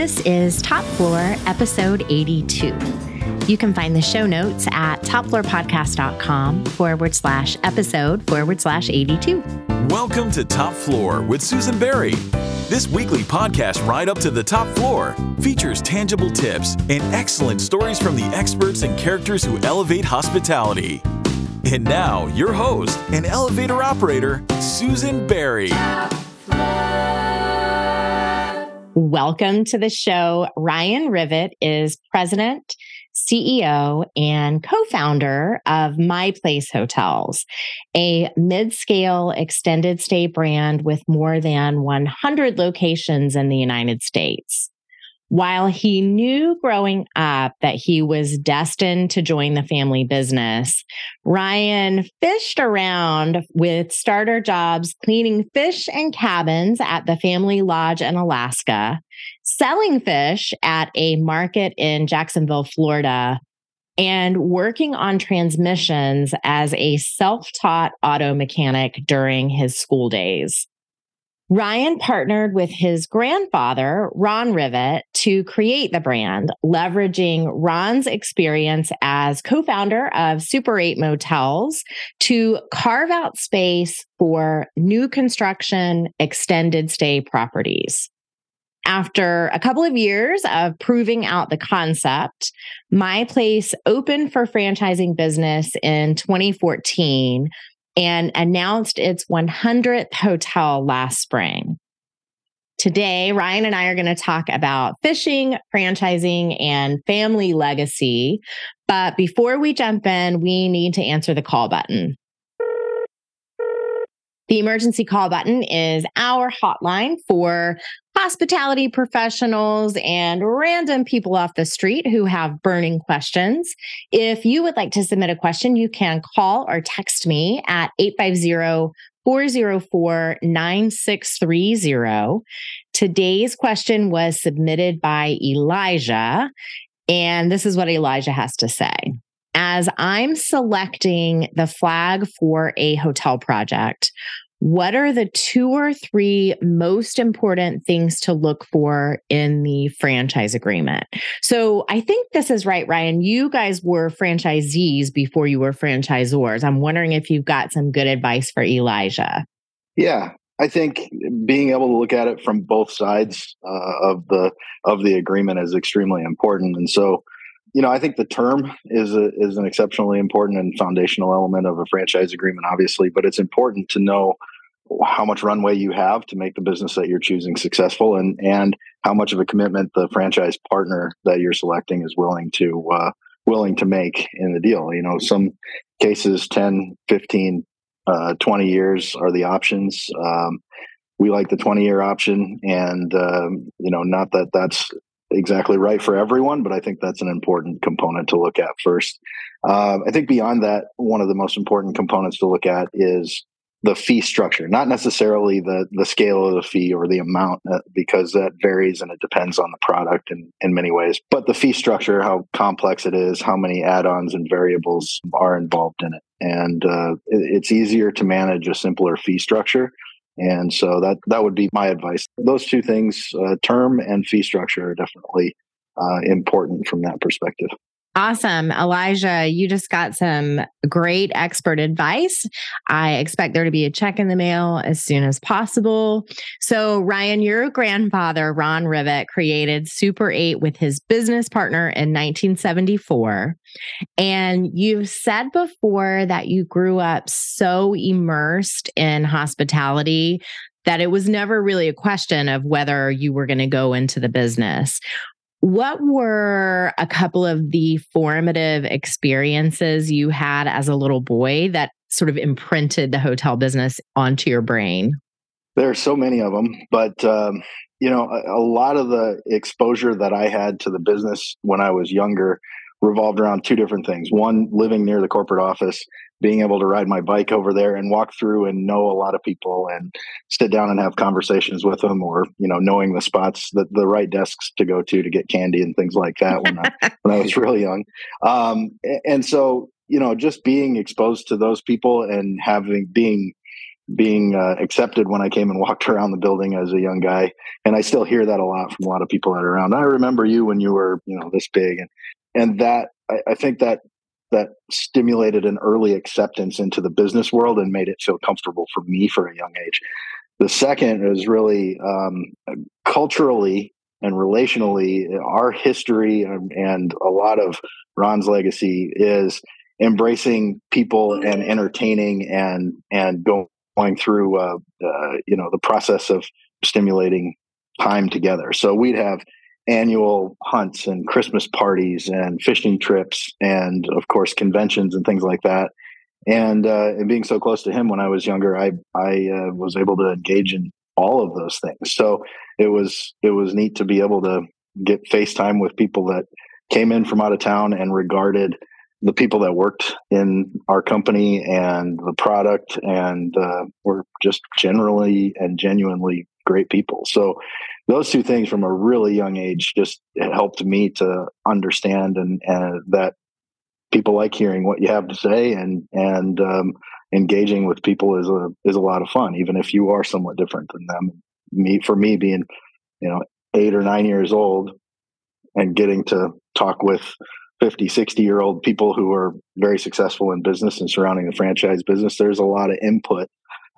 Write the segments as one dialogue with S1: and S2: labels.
S1: This is Top Floor, episode 82. You can find the show notes at topfloorpodcast.com forward slash episode forward slash 82.
S2: Welcome to Top Floor with Susan Berry. This weekly podcast, Right Up to the Top Floor, features tangible tips and excellent stories from the experts and characters who elevate hospitality. And now, your host and elevator operator, Susan Berry.
S1: Welcome to the show. Ryan Rivett is president, CEO, and co founder of My Place Hotels, a mid scale extended stay brand with more than 100 locations in the United States. While he knew growing up that he was destined to join the family business, Ryan fished around with starter jobs cleaning fish and cabins at the family lodge in Alaska, selling fish at a market in Jacksonville, Florida, and working on transmissions as a self taught auto mechanic during his school days. Ryan partnered with his grandfather, Ron Rivett, to create the brand, leveraging Ron's experience as co founder of Super 8 Motels to carve out space for new construction extended stay properties. After a couple of years of proving out the concept, My Place opened for franchising business in 2014 and announced its 100th hotel last spring. Today, Ryan and I are going to talk about fishing, franchising, and family legacy. But before we jump in, we need to answer the call button. The emergency call button is our hotline for hospitality professionals and random people off the street who have burning questions. If you would like to submit a question, you can call or text me at 850 404 9630. Today's question was submitted by Elijah, and this is what Elijah has to say. As I'm selecting the flag for a hotel project, what are the two or three most important things to look for in the franchise agreement? So I think this is right, Ryan. You guys were franchisees before you were franchisors. I'm wondering if you've got some good advice for Elijah.
S3: Yeah, I think being able to look at it from both sides uh, of the of the agreement is extremely important. And so, you know, I think the term is a, is an exceptionally important and foundational element of a franchise agreement, obviously. But it's important to know how much runway you have to make the business that you're choosing successful and and how much of a commitment the franchise partner that you're selecting is willing to uh, willing to make in the deal. You know some cases 10 15 uh, 20 years are the options. Um, we like the 20 year option and um, you know not that that's exactly right for everyone but i think that's an important component to look at first. Uh, i think beyond that one of the most important components to look at is the fee structure, not necessarily the the scale of the fee or the amount, uh, because that varies and it depends on the product in in many ways. But the fee structure, how complex it is, how many add-ons and variables are involved in it, and uh, it, it's easier to manage a simpler fee structure. And so that that would be my advice. Those two things, uh, term and fee structure, are definitely uh, important from that perspective.
S1: Awesome. Elijah, you just got some great expert advice. I expect there to be a check in the mail as soon as possible. So, Ryan, your grandfather, Ron Rivett, created Super 8 with his business partner in 1974. And you've said before that you grew up so immersed in hospitality that it was never really a question of whether you were going to go into the business. What were a couple of the formative experiences you had as a little boy that sort of imprinted the hotel business onto your brain?
S3: There are so many of them, but um, you know, a, a lot of the exposure that I had to the business when I was younger revolved around two different things. One, living near the corporate office, being able to ride my bike over there and walk through and know a lot of people and sit down and have conversations with them or you know knowing the spots that the right desks to go to to get candy and things like that when I when I was really young um, and so you know just being exposed to those people and having being being uh, accepted when I came and walked around the building as a young guy, and I still hear that a lot from a lot of people that are around. I remember you when you were, you know, this big, and and that I, I think that that stimulated an early acceptance into the business world and made it feel comfortable for me for a young age. The second is really um, culturally and relationally, our history and, and a lot of Ron's legacy is embracing people and entertaining and and going through uh, uh, you know the process of stimulating time together. So we'd have annual hunts and Christmas parties and fishing trips and of course conventions and things like that. And uh, and being so close to him when I was younger, I I uh, was able to engage in all of those things. So it was it was neat to be able to get FaceTime with people that came in from out of town and regarded the people that worked in our company and the product and uh, were just generally and genuinely great people. So those two things from a really young age just helped me to understand and, and that people like hearing what you have to say and and um, engaging with people is a is a lot of fun, even if you are somewhat different than them. Me for me being, you know, eight or nine years old and getting to talk with 50, 60 year old people who are very successful in business and surrounding the franchise business, there's a lot of input.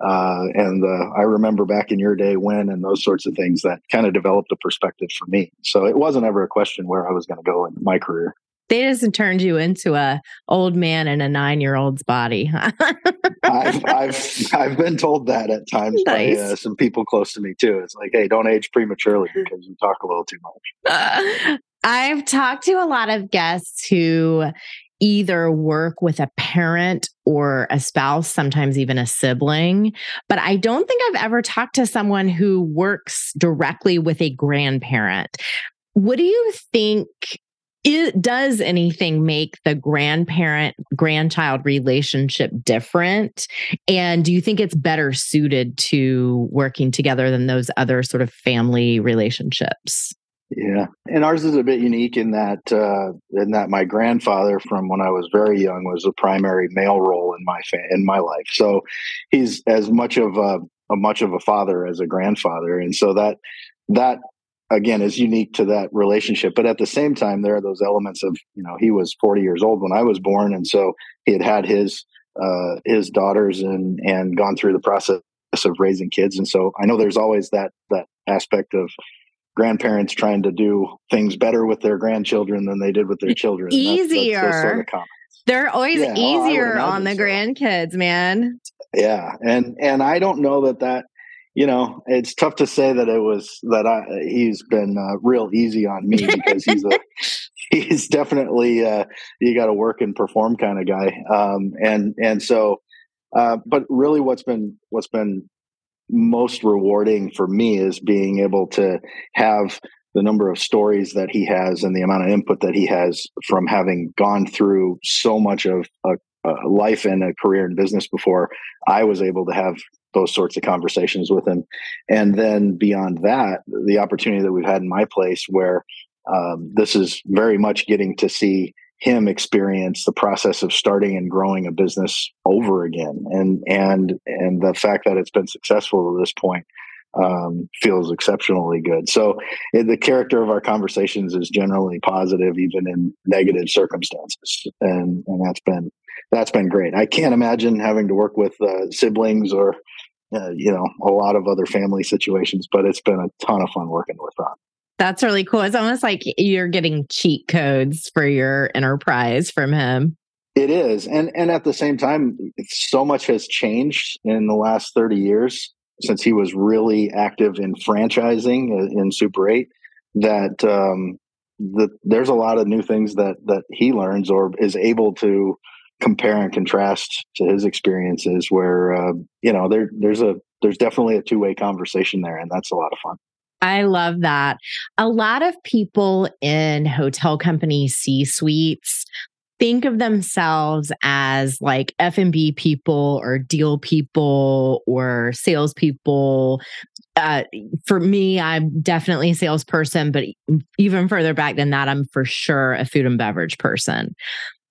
S3: Uh, and uh, I remember back in your day when and those sorts of things that kind of developed a perspective for me. So it wasn't ever a question where I was going to go in my career.
S1: They just turned you into a old man in a nine year old's body.
S3: I've, I've I've been told that at times nice. by uh, some people close to me too. It's like, hey, don't age prematurely because you talk a little too much.
S1: Uh, I've talked to a lot of guests who either work with a parent or a spouse, sometimes even a sibling. But I don't think I've ever talked to someone who works directly with a grandparent. What do you think it, does anything make the grandparent grandchild relationship different? And do you think it's better suited to working together than those other sort of family relationships?
S3: Yeah, and ours is a bit unique in that uh, in that my grandfather, from when I was very young, was a primary male role in my fa- in my life. So he's as much of a, a much of a father as a grandfather, and so that that again is unique to that relationship but at the same time there are those elements of you know he was 40 years old when i was born and so he had had his uh his daughters and and gone through the process of raising kids and so i know there's always that that aspect of grandparents trying to do things better with their grandchildren than they did with their children
S1: easier that's, that's sort of they're always yeah, easier on the so. grandkids man
S3: yeah and and i don't know that that you know, it's tough to say that it was that I he's been uh, real easy on me because he's a he's definitely uh, you got to work and perform kind of guy. Um, and and so, uh, but really, what's been what's been most rewarding for me is being able to have the number of stories that he has and the amount of input that he has from having gone through so much of a, a life and a career in business before I was able to have those sorts of conversations with him. And then beyond that, the opportunity that we've had in my place where um, this is very much getting to see him experience the process of starting and growing a business over again. And and and the fact that it's been successful to this point um, feels exceptionally good. So it, the character of our conversations is generally positive even in negative circumstances. And and that's been that's been great. I can't imagine having to work with uh, siblings or uh, you know, a lot of other family situations, but it's been a ton of fun working with Ron.
S1: That's really cool. It's almost like you're getting cheat codes for your enterprise from him.
S3: It is. And and at the same time, so much has changed in the last 30 years since he was really active in franchising in Super 8 that um there's a lot of new things that that he learns or is able to compare and contrast to his experiences where uh, you know there there's a there's definitely a two-way conversation there and that's a lot of fun
S1: I love that. A lot of people in hotel company C suites think of themselves as like F&B people or deal people or salespeople. Uh, for me, I'm definitely a salesperson, but even further back than that, I'm for sure a food and beverage person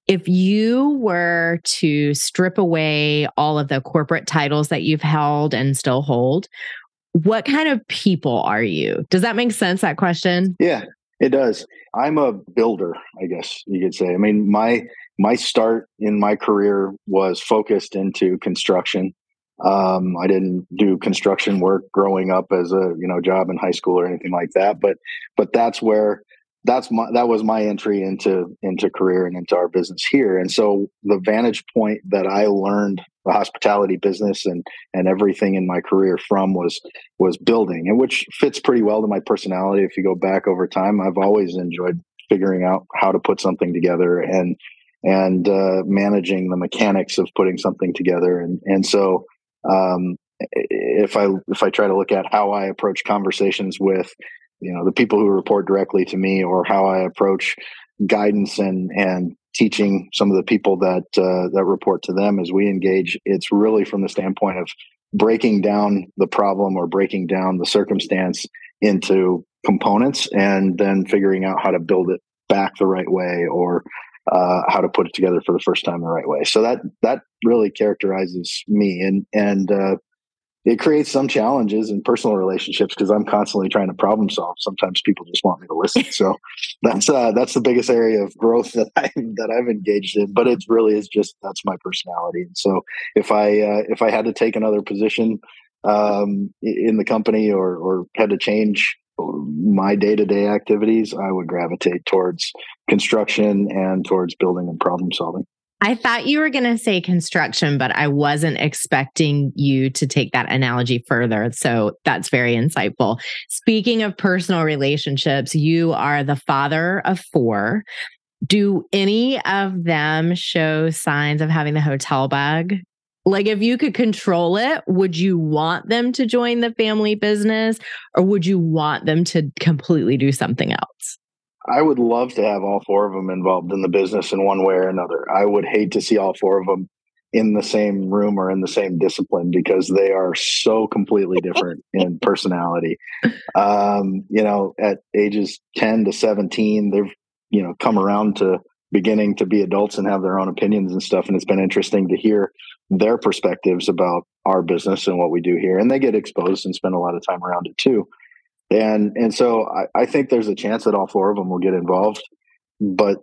S1: if you were to strip away all of the corporate titles that you've held and still hold, what kind of people are you? Does that make sense, that question?
S3: Yeah, it does. I'm a builder, I guess you could say. I mean, my my start in my career was focused into construction. Um, I didn't do construction work growing up as a you know job in high school or anything like that, but but that's where that's my that was my entry into into career and into our business here. And so the vantage point that i learned the hospitality business and and everything in my career from was was building and which fits pretty well to my personality. If you go back over time i've always enjoyed figuring out how to put something together and and uh, managing the mechanics of putting something together. And and so um, if i if i try to look at how i approach conversations with you know the people who report directly to me or how i approach guidance and and teaching some of the people that uh, that report to them as we engage it's really from the standpoint of breaking down the problem or breaking down the circumstance into components and then figuring out how to build it back the right way or uh, how to put it together for the first time the right way. So that that really characterizes me and and uh, it creates some challenges in personal relationships because I'm constantly trying to problem solve. Sometimes people just want me to listen. So that's uh, that's the biggest area of growth that I that I've engaged in. But it really is just that's my personality. And so if I uh, if I had to take another position um, in the company or or had to change my day to day activities, I would gravitate towards construction and towards building and problem solving.
S1: I thought you were going to say construction, but I wasn't expecting you to take that analogy further. So that's very insightful. Speaking of personal relationships, you are the father of four. Do any of them show signs of having the hotel bug? Like, if you could control it, would you want them to join the family business or would you want them to completely do something else?
S3: I would love to have all four of them involved in the business in one way or another. I would hate to see all four of them in the same room or in the same discipline because they are so completely different in personality. Um, you know, at ages 10 to 17, they've, you know, come around to beginning to be adults and have their own opinions and stuff. And it's been interesting to hear their perspectives about our business and what we do here. And they get exposed and spend a lot of time around it too and and so I, I think there's a chance that all four of them will get involved but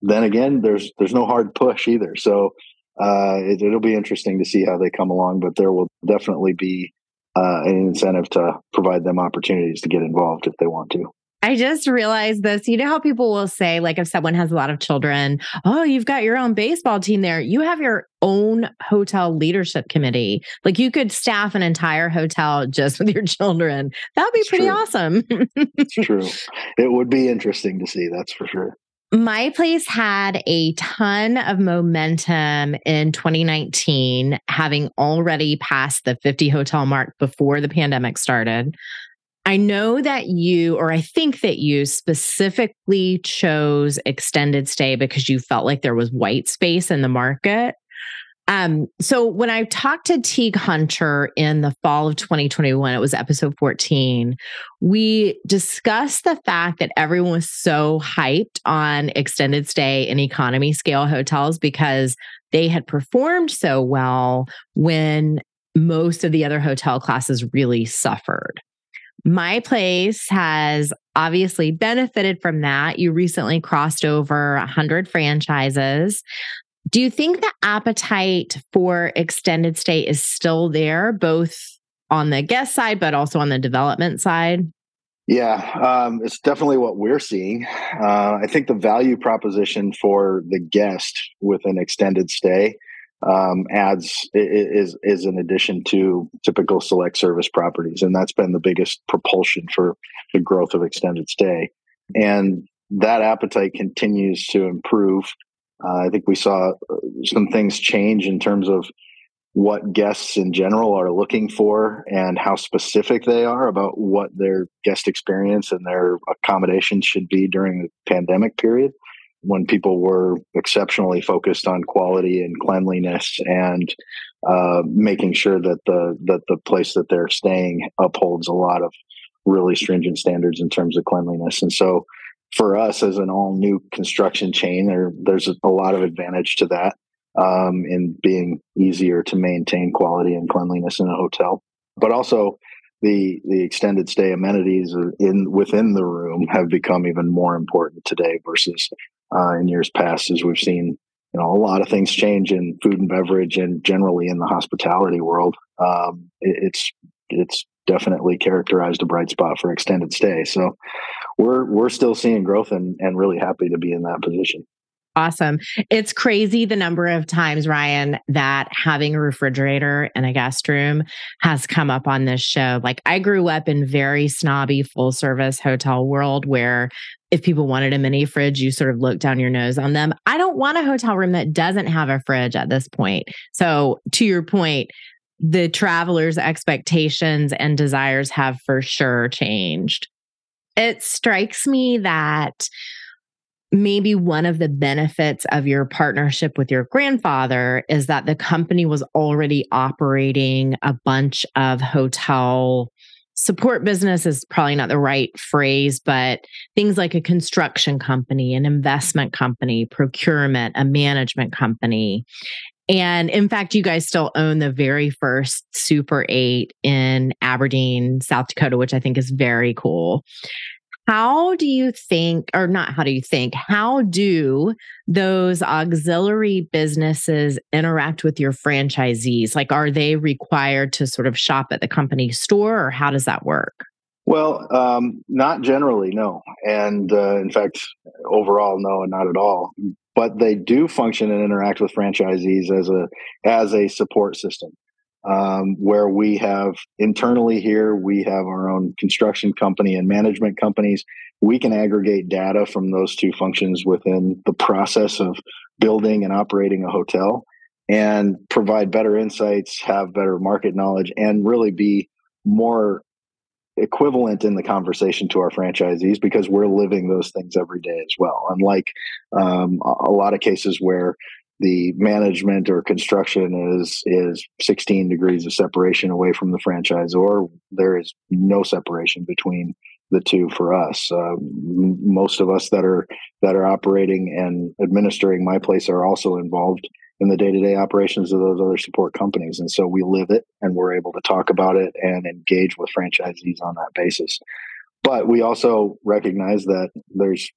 S3: then again there's there's no hard push either. So uh, it, will be interesting to see how they come along but there will definitely be uh, an incentive to provide them opportunities to get involved if they want to
S1: I just realized this. You know how people will say, like, if someone has a lot of children, oh, you've got your own baseball team there. You have your own hotel leadership committee. Like, you could staff an entire hotel just with your children. That would be it's pretty true. awesome.
S3: it's true. It would be interesting to see, that's for sure.
S1: My place had a ton of momentum in 2019, having already passed the 50 hotel mark before the pandemic started. I know that you, or I think that you specifically chose extended stay because you felt like there was white space in the market. Um, so when I talked to Teague Hunter in the fall of 2021, it was episode 14, we discussed the fact that everyone was so hyped on extended stay and economy scale hotels because they had performed so well when most of the other hotel classes really suffered. My place has obviously benefited from that. You recently crossed over 100 franchises. Do you think the appetite for extended stay is still there, both on the guest side, but also on the development side?
S3: Yeah, um, it's definitely what we're seeing. Uh, I think the value proposition for the guest with an extended stay um, adds is is an addition to typical select service properties, and that's been the biggest propulsion for the growth of extended stay. And that appetite continues to improve. Uh, I think we saw uh, some things change in terms of what guests in general are looking for and how specific they are about what their guest experience and their accommodations should be during the pandemic period when people were exceptionally focused on quality and cleanliness and uh, making sure that the that the place that they're staying upholds a lot of really stringent standards in terms of cleanliness. And so for us as an all new construction chain, there there's a lot of advantage to that um, in being easier to maintain quality and cleanliness in a hotel. But also, the the extended stay amenities in within the room have become even more important today versus uh, in years past, as we've seen. You know, a lot of things change in food and beverage, and generally in the hospitality world. Um, it, it's it's definitely characterized a bright spot for extended stay. So we're we're still seeing growth and and really happy to be in that position.
S1: Awesome. It's crazy the number of times, Ryan, that having a refrigerator in a guest room has come up on this show. Like, I grew up in very snobby full service hotel world where if people wanted a mini fridge, you sort of look down your nose on them. I don't want a hotel room that doesn't have a fridge at this point. So, to your point, the traveler's expectations and desires have for sure changed. It strikes me that maybe one of the benefits of your partnership with your grandfather is that the company was already operating a bunch of hotel support business is probably not the right phrase, but things like a construction company, an investment company, procurement, a management company. And in fact, you guys still own the very first Super 8 in Aberdeen, South Dakota, which I think is very cool. How do you think, or not how do you think, how do those auxiliary businesses interact with your franchisees? Like, are they required to sort of shop at the company store, or how does that work?
S3: Well, um, not generally, no. And uh, in fact, overall, no, and not at all. But they do function and interact with franchisees as a as a support system um, where we have internally here, we have our own construction company and management companies. We can aggregate data from those two functions within the process of building and operating a hotel and provide better insights, have better market knowledge, and really be more equivalent in the conversation to our franchisees because we're living those things every day as well. Unlike um, a lot of cases where the management or construction is is 16 degrees of separation away from the franchise or there is no separation between the two for us. Uh, most of us that are that are operating and administering my place are also involved in the day-to-day operations of those other support companies. And so we live it and we're able to talk about it and engage with franchisees on that basis. But we also recognize that there's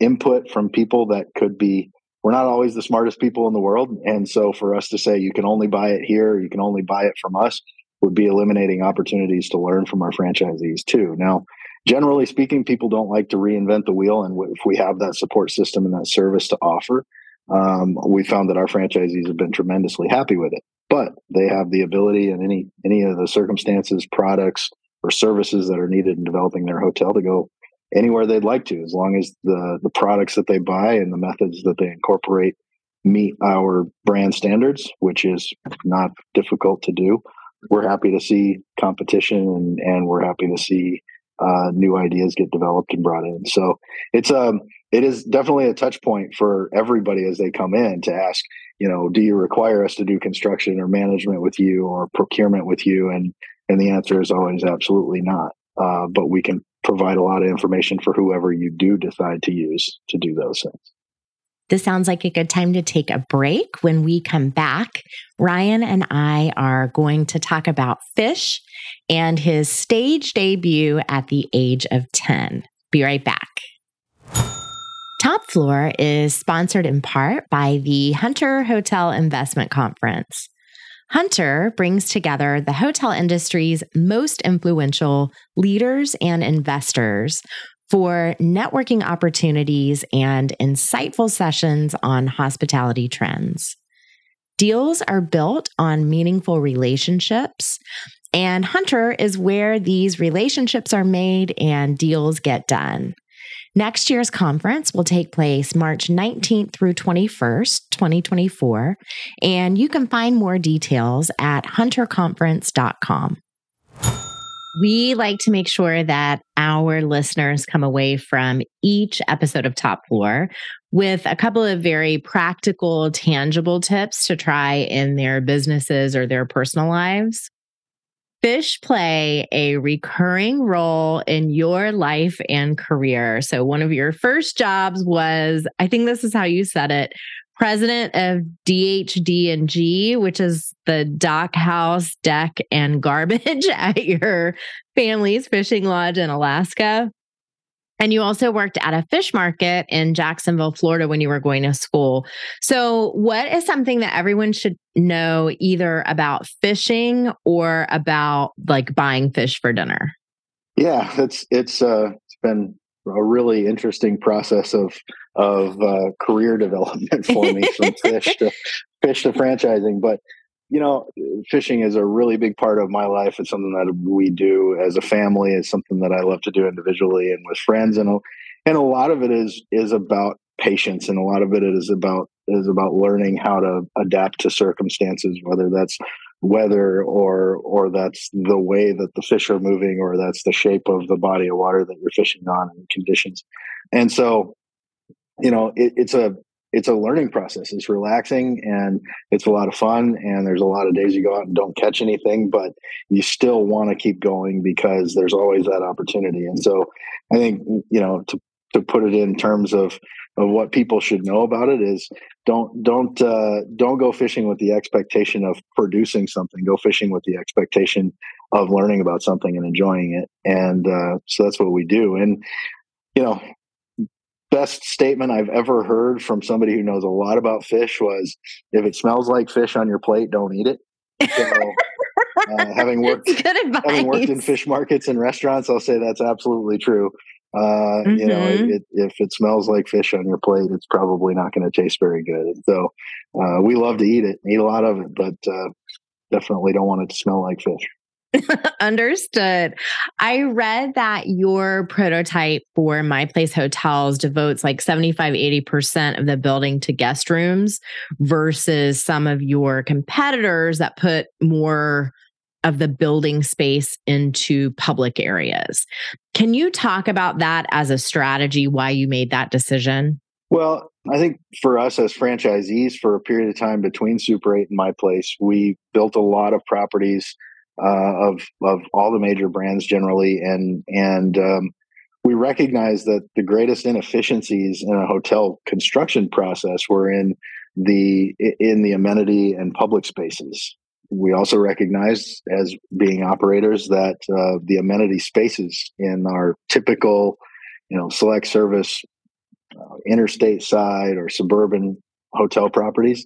S3: input from people that could be we're not always the smartest people in the world. And so for us to say you can only buy it here, you can only buy it from us, would be eliminating opportunities to learn from our franchisees too. Now, generally speaking, people don't like to reinvent the wheel. And if we have that support system and that service to offer, um, we found that our franchisees have been tremendously happy with it. But they have the ability and any any of the circumstances, products, or services that are needed in developing their hotel to go anywhere they'd like to, as long as the the products that they buy and the methods that they incorporate meet our brand standards, which is not difficult to do. We're happy to see competition and, and we're happy to see uh, new ideas get developed and brought in. So it's um it is definitely a touch point for everybody as they come in to ask, you know, do you require us to do construction or management with you or procurement with you? And and the answer is always absolutely not. Uh, but we can provide a lot of information for whoever you do decide to use to do those things.
S1: This sounds like a good time to take a break. When we come back, Ryan and I are going to talk about Fish and his stage debut at the age of 10. Be right back. Top Floor is sponsored in part by the Hunter Hotel Investment Conference. Hunter brings together the hotel industry's most influential leaders and investors for networking opportunities and insightful sessions on hospitality trends. Deals are built on meaningful relationships, and Hunter is where these relationships are made and deals get done. Next year's conference will take place March 19th through 21st, 2024, and you can find more details at hunterconference.com. We like to make sure that our listeners come away from each episode of Top Floor with a couple of very practical, tangible tips to try in their businesses or their personal lives. Fish play a recurring role in your life and career. So, one of your first jobs was, I think this is how you said it, president of DHD and G, which is the dock house, deck, and garbage at your family's fishing lodge in Alaska. And you also worked at a fish market in Jacksonville, Florida when you were going to school. So, what is something that everyone should know either about fishing or about like buying fish for dinner?
S3: Yeah, it's it's uh it's been a really interesting process of of uh, career development for me from fish to fish to franchising. But you know, fishing is a really big part of my life. It's something that we do as a family. It's something that I love to do individually and with friends. And a, and a lot of it is is about patience, and a lot of it is about is about learning how to adapt to circumstances, whether that's weather or or that's the way that the fish are moving or that's the shape of the body of water that you're fishing on and conditions. And so, you know, it, it's a it's a learning process. It's relaxing and it's a lot of fun. And there's a lot of days you go out and don't catch anything, but you still want to keep going because there's always that opportunity. And so I think, you know, to, to put it in terms of, of what people should know about it is don't, don't, uh, don't go fishing with the expectation of producing something. Go fishing with the expectation of learning about something and enjoying it. And, uh, so that's what we do. And, you know, best statement I've ever heard from somebody who knows a lot about fish was if it smells like fish on your plate, don't eat it. So, uh, having worked having worked in fish markets and restaurants, I'll say that's absolutely true. Uh, mm-hmm. You know, it, mm-hmm. it, if it smells like fish on your plate, it's probably not going to taste very good. So uh, we love to eat it, eat a lot of it, but uh, definitely don't want it to smell like fish.
S1: Understood. I read that your prototype for My Place Hotels devotes like 75, 80% of the building to guest rooms versus some of your competitors that put more of the building space into public areas. Can you talk about that as a strategy, why you made that decision?
S3: Well, I think for us as franchisees, for a period of time between Super 8 and My Place, we built a lot of properties uh, of of all the major brands generally, and and um, we recognize that the greatest inefficiencies in a hotel construction process were in the in the amenity and public spaces. We also recognize as being operators that uh, the amenity spaces in our typical, you know, select service, uh, interstate side or suburban hotel properties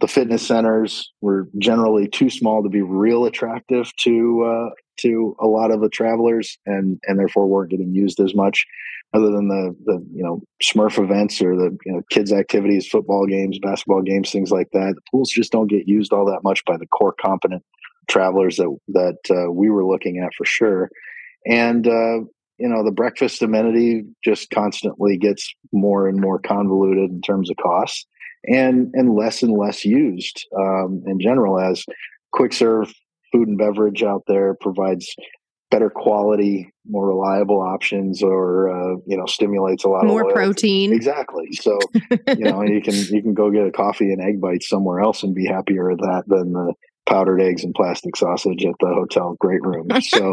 S3: the fitness centers were generally too small to be real attractive to uh, to a lot of the travelers, and and therefore weren't getting used as much. Other than the the you know Smurf events or the you know kids activities, football games, basketball games, things like that, the pools just don't get used all that much by the core competent travelers that that uh, we were looking at for sure. And uh, you know the breakfast amenity just constantly gets more and more convoluted in terms of costs and and less and less used um, in general as quick serve food and beverage out there provides better quality more reliable options or uh, you know stimulates a lot
S1: more
S3: of
S1: protein.
S3: Exactly. So you know you can you can go get a coffee and egg bites somewhere else and be happier at that than the powdered eggs and plastic sausage at the hotel great room. So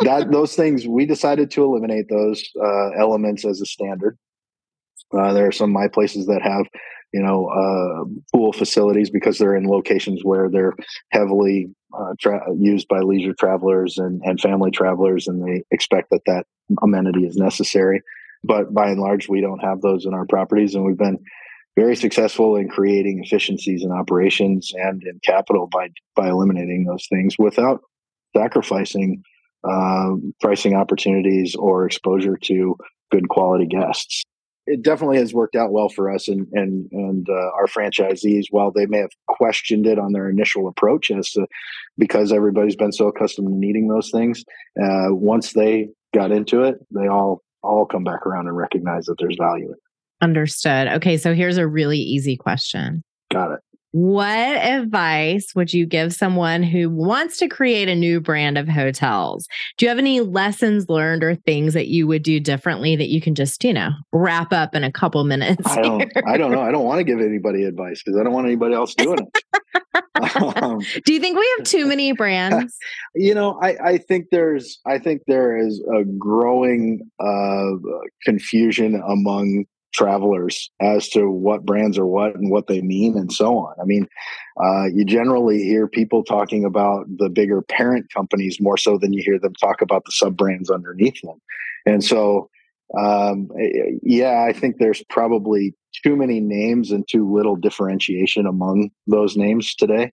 S3: that those things we decided to eliminate those uh, elements as a standard. Uh, there are some my places that have you know uh, pool facilities because they're in locations where they're heavily uh, tra- used by leisure travelers and, and family travelers and they expect that that amenity is necessary. But by and large we don't have those in our properties and we've been very successful in creating efficiencies in operations and in capital by by eliminating those things without sacrificing uh, pricing opportunities or exposure to good quality guests it definitely has worked out well for us and and and uh, our franchisees. While they may have questioned it on their initial approach, as to, because everybody's been so accustomed to needing those things, uh, once they got into it, they all all come back around and recognize that there's value in it.
S1: Understood. Okay, so here's a really easy question.
S3: Got it.
S1: What advice would you give someone who wants to create a new brand of hotels? Do you have any lessons learned or things that you would do differently that you can just, you know, wrap up in a couple minutes?
S3: I don't, I don't know. I don't want to give anybody advice because I don't want anybody else doing it.
S1: um, do you think we have too many brands?
S3: You know, I, I think there's, I think there is a growing uh, confusion among travelers as to what brands are what and what they mean and so on. I mean, uh, you generally hear people talking about the bigger parent companies more so than you hear them talk about the sub brands underneath them. And so, um, yeah, I think there's probably too many names and too little differentiation among those names today.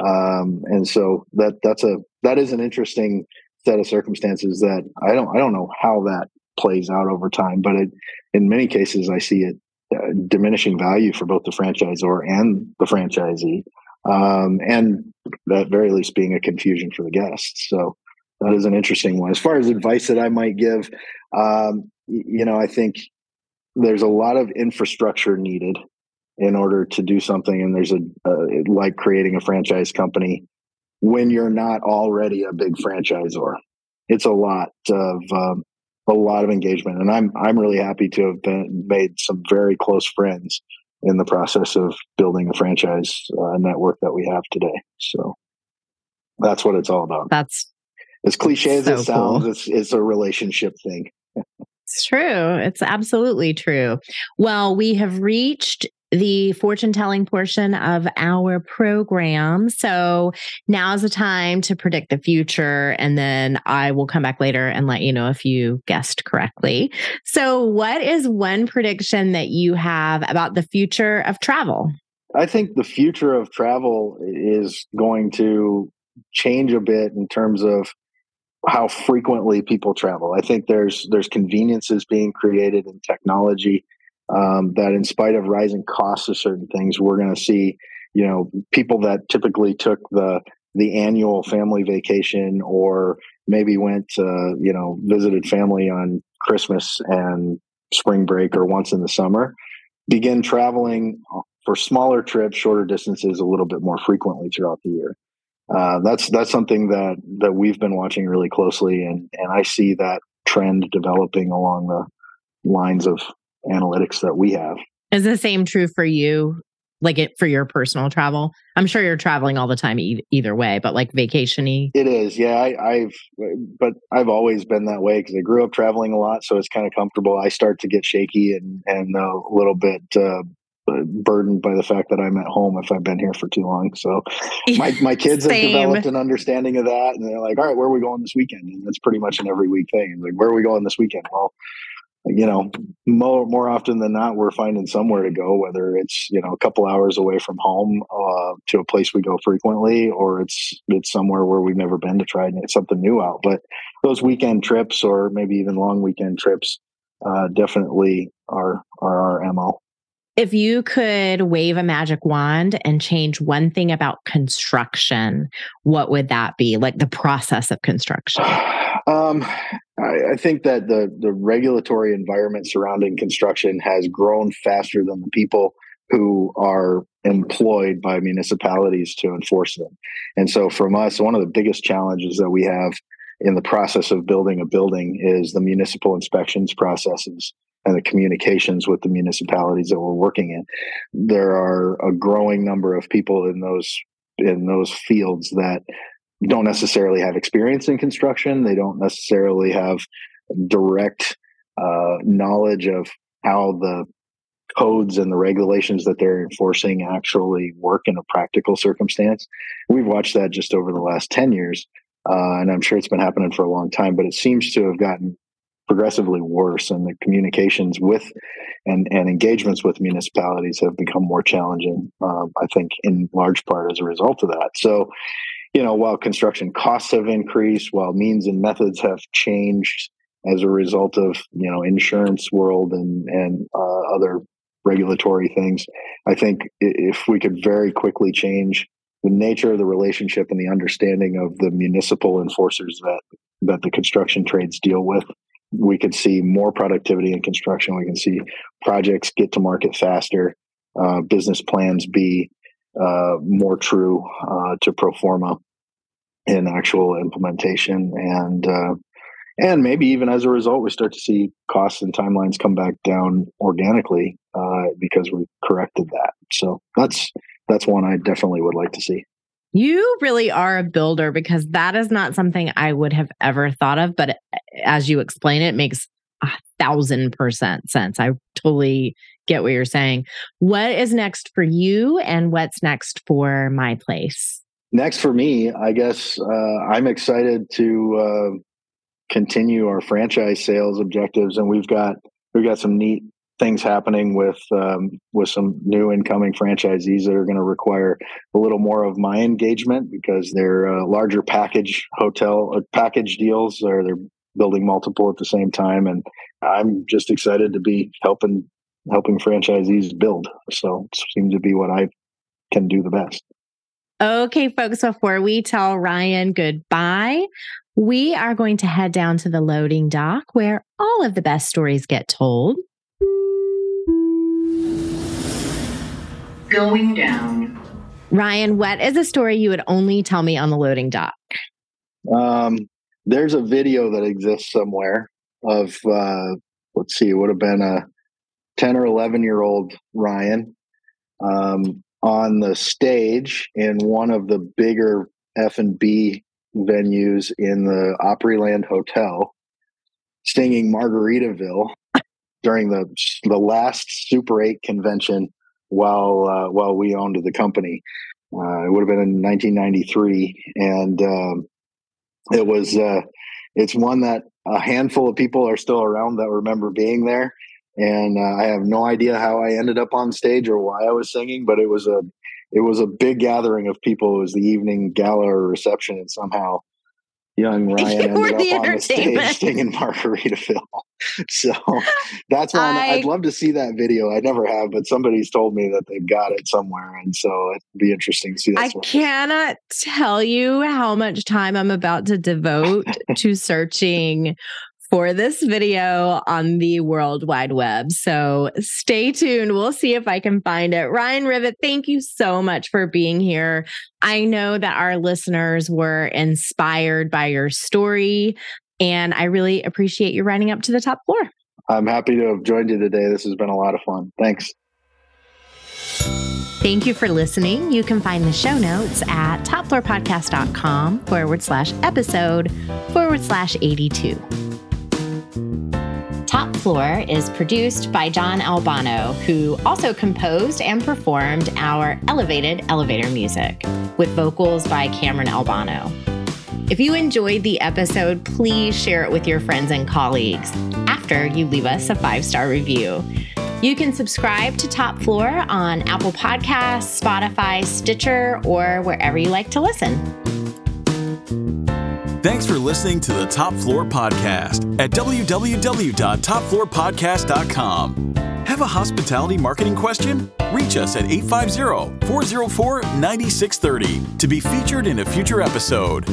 S3: Um, and so that that's a that is an interesting set of circumstances that I don't I don't know how that plays out over time. But it, in many cases, I see it uh, diminishing value for both the franchisor and the franchisee, um, and at very least being a confusion for the guests. So that is an interesting one. As far as advice that I might give, um, you know, I think there's a lot of infrastructure needed in order to do something, and there's a like creating a franchise company when you're not already a big franchisor. It's a lot of um, a lot of engagement, and I'm I'm really happy to have been made some very close friends in the process of building the franchise uh, network that we have today. So that's what it's all about.
S1: That's
S3: as cliche so as it sounds. Cool. It's it's a relationship thing.
S1: it's true. It's absolutely true. Well, we have reached the fortune telling portion of our program. So now's the time to predict the future. And then I will come back later and let you know if you guessed correctly. So, what is one prediction that you have about the future of travel?
S3: I think the future of travel is going to change a bit in terms of how frequently people travel. I think there's there's conveniences being created in technology um, that in spite of rising costs of certain things, we're going to see, you know, people that typically took the the annual family vacation or maybe went, uh, you know, visited family on Christmas and spring break or once in the summer, begin traveling for smaller trips, shorter distances, a little bit more frequently throughout the year. Uh, that's that's something that that we've been watching really closely, and and I see that trend developing along the lines of analytics that we have.
S1: Is the same true for you? Like it for your personal travel? I'm sure you're traveling all the time e- either way, but like vacationy.
S3: It is, yeah. I, have but I've always been that way because I grew up traveling a lot, so it's kind of comfortable. I start to get shaky and and a little bit uh, burdened by the fact that I'm at home if I've been here for too long. So my, my kids have developed an understanding of that and they're like, all right, where are we going this weekend? And that's pretty much an every week thing. Like, where are we going this weekend? Well, you know, more more often than not, we're finding somewhere to go, whether it's you know a couple hours away from home uh, to a place we go frequently, or it's it's somewhere where we've never been to try and get something new out. But those weekend trips, or maybe even long weekend trips, uh, definitely are are our mo.
S1: If you could wave a magic wand and change one thing about construction, what would that be? Like the process of construction?
S3: Um, I, I, think that the the regulatory environment surrounding construction has grown faster than the people who are employed by municipalities to enforce them. And so, from us, one of the biggest challenges that we have in the process of building a building is the municipal inspections processes and the communications with the municipalities that we're working in. There are a growing number of people in those in those fields that don't necessarily have experience in construction. They don't necessarily have direct uh, knowledge of how the codes and the regulations that they're enforcing actually work in a practical circumstance. We've watched that just over the last 10 years. Uh, and I'm sure it's been happening for a long time, but it seems to have gotten progressively worse and the communications with and, and engagements with municipalities have become more challenging um, i think in large part as a result of that. So you know while construction costs have increased while means and methods have changed as a result of you know insurance world and and uh, other regulatory things i think if we could very quickly change the nature of the relationship and the understanding of the municipal enforcers that that the construction trades deal with we could see more productivity in construction. We can see projects get to market faster, uh, business plans be uh, more true uh, to pro forma in actual implementation. And uh, and maybe even as a result we start to see costs and timelines come back down organically uh, because we corrected that. So that's that's one i definitely would like to see
S1: you really are a builder because that is not something i would have ever thought of but uh, as you explain it, it makes a thousand percent sense. I totally get what you're saying. What is next for you and what's next for my place?
S3: Next for me i guess uh, i'm excited to uh, continue our franchise sales objectives, and we've got we've got some neat things happening with um, with some new incoming franchisees that are going to require a little more of my engagement because they're uh, larger package hotel uh, package deals or they're building multiple at the same time and i'm just excited to be helping helping franchisees build so it seems to be what i can do the best
S1: Okay, folks, before we tell Ryan goodbye, we are going to head down to the loading dock where all of the best stories get told. Going down. Ryan, what is a story you would only tell me on the loading dock?
S3: Um, there's a video that exists somewhere of, uh, let's see, it would have been a 10 or 11 year old Ryan. Um, on the stage in one of the bigger F&B venues in the Opryland Hotel singing Margaritaville during the the last Super 8 convention while uh, while we owned the company. Uh, it would have been in 1993 and um, it was uh, it's one that a handful of people are still around that remember being there and uh, I have no idea how I ended up on stage or why I was singing, but it was a it was a big gathering of people. It was the evening gala or reception, and somehow young Ryan ended up on the stage singing Margaritaville. so that's one I, would love to see that video. I never have, but somebody's told me that they've got it somewhere, and so it'd be interesting to see.
S1: I cannot tell you how much time I'm about to devote to searching for this video on the World Wide Web. So stay tuned. We'll see if I can find it. Ryan Rivett, thank you so much for being here. I know that our listeners were inspired by your story, and I really appreciate you running up to the top floor.
S3: I'm happy to have joined you today. This has been a lot of fun. Thanks.
S1: Thank you for listening. You can find the show notes at topfloorpodcast.com forward slash episode forward slash 82. Top Floor is produced by John Albano, who also composed and performed our elevated elevator music with vocals by Cameron Albano. If you enjoyed the episode, please share it with your friends and colleagues after you leave us a five star review. You can subscribe to Top Floor on Apple Podcasts, Spotify, Stitcher, or wherever you like to listen.
S2: Thanks for listening to the Top Floor Podcast at www.topfloorpodcast.com. Have a hospitality marketing question? Reach us at 850 404 9630 to be featured in a future episode.